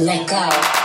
let go.